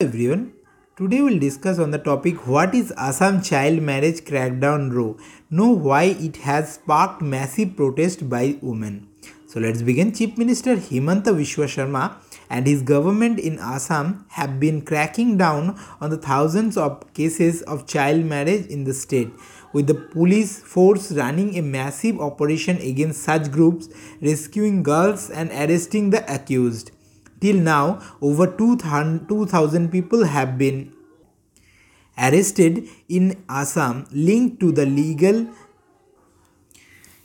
everyone. Today we'll discuss on the topic what is Assam child marriage crackdown row Know why it has sparked massive protest by women. So let's begin. Chief Minister Himanta Vishwa Sharma and his government in Assam have been cracking down on the thousands of cases of child marriage in the state with the police force running a massive operation against such groups, rescuing girls and arresting the accused. Till now, over 2,000 people have been arrested in Assam linked to the legal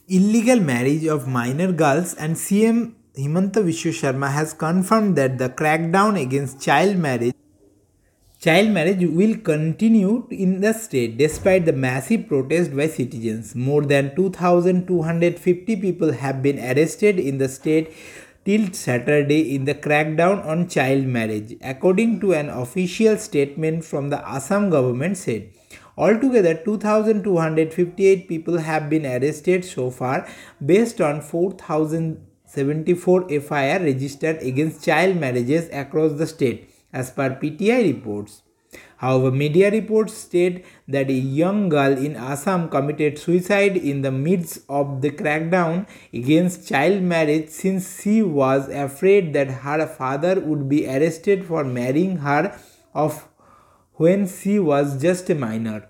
illegal marriage of minor girls and CM Himanta Vishwa Sharma has confirmed that the crackdown against child marriage Child marriage will continue in the state despite the massive protest by citizens. More than 2,250 people have been arrested in the state till Saturday in the crackdown on child marriage, according to an official statement from the Assam government said. Altogether, 2,258 people have been arrested so far based on 4,074 FIR registered against child marriages across the state, as per PTI reports. However, media reports state that a young girl in Assam committed suicide in the midst of the crackdown against child marriage since she was afraid that her father would be arrested for marrying her off when she was just a minor.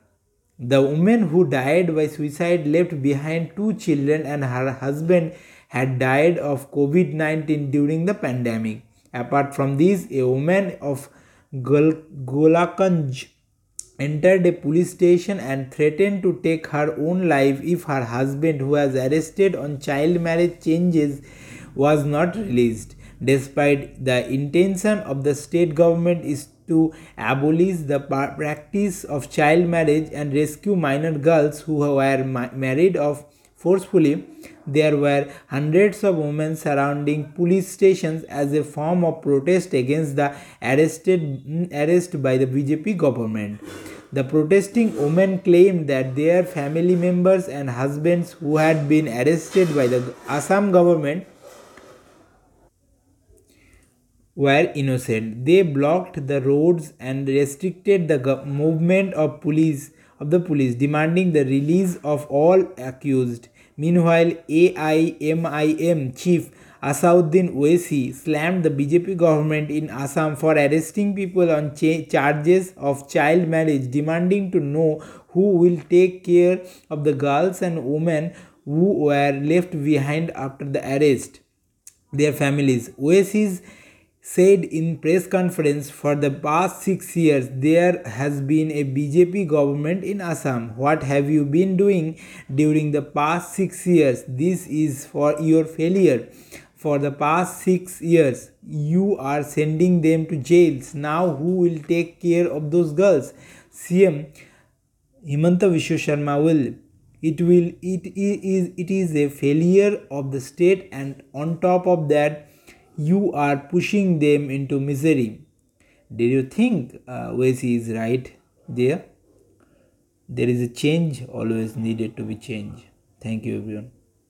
The woman who died by suicide left behind two children and her husband had died of COVID 19 during the pandemic. Apart from this, a woman of Golakganj entered a police station and threatened to take her own life if her husband, who was arrested on child marriage changes, was not released. Despite the intention of the state government is to abolish the practice of child marriage and rescue minor girls who were married off forcefully, there were hundreds of women surrounding police stations as a form of protest against the arrested arrest by the BJP government. The protesting women claimed that their family members and husbands who had been arrested by the Assam government were innocent. They blocked the roads and restricted the movement of police of the police demanding the release of all accused. Meanwhile, AIMIM chief Asaduddin Owaisi slammed the BJP government in Assam for arresting people on charges of child marriage, demanding to know who will take care of the girls and women who were left behind after the arrest, their families. Owaisi's said in press conference for the past 6 years there has been a BJP government in Assam. What have you been doing during the past 6 years? This is for your failure. For the past 6 years you are sending them to jails. Now who will take care of those girls? CM Himanta Vishwa Sharma will it will it is it is a failure of the state and on top of that you are pushing them into misery. Did you think uh, Owaisi is right there? There is a change always needed to be changed. Thank you, everyone.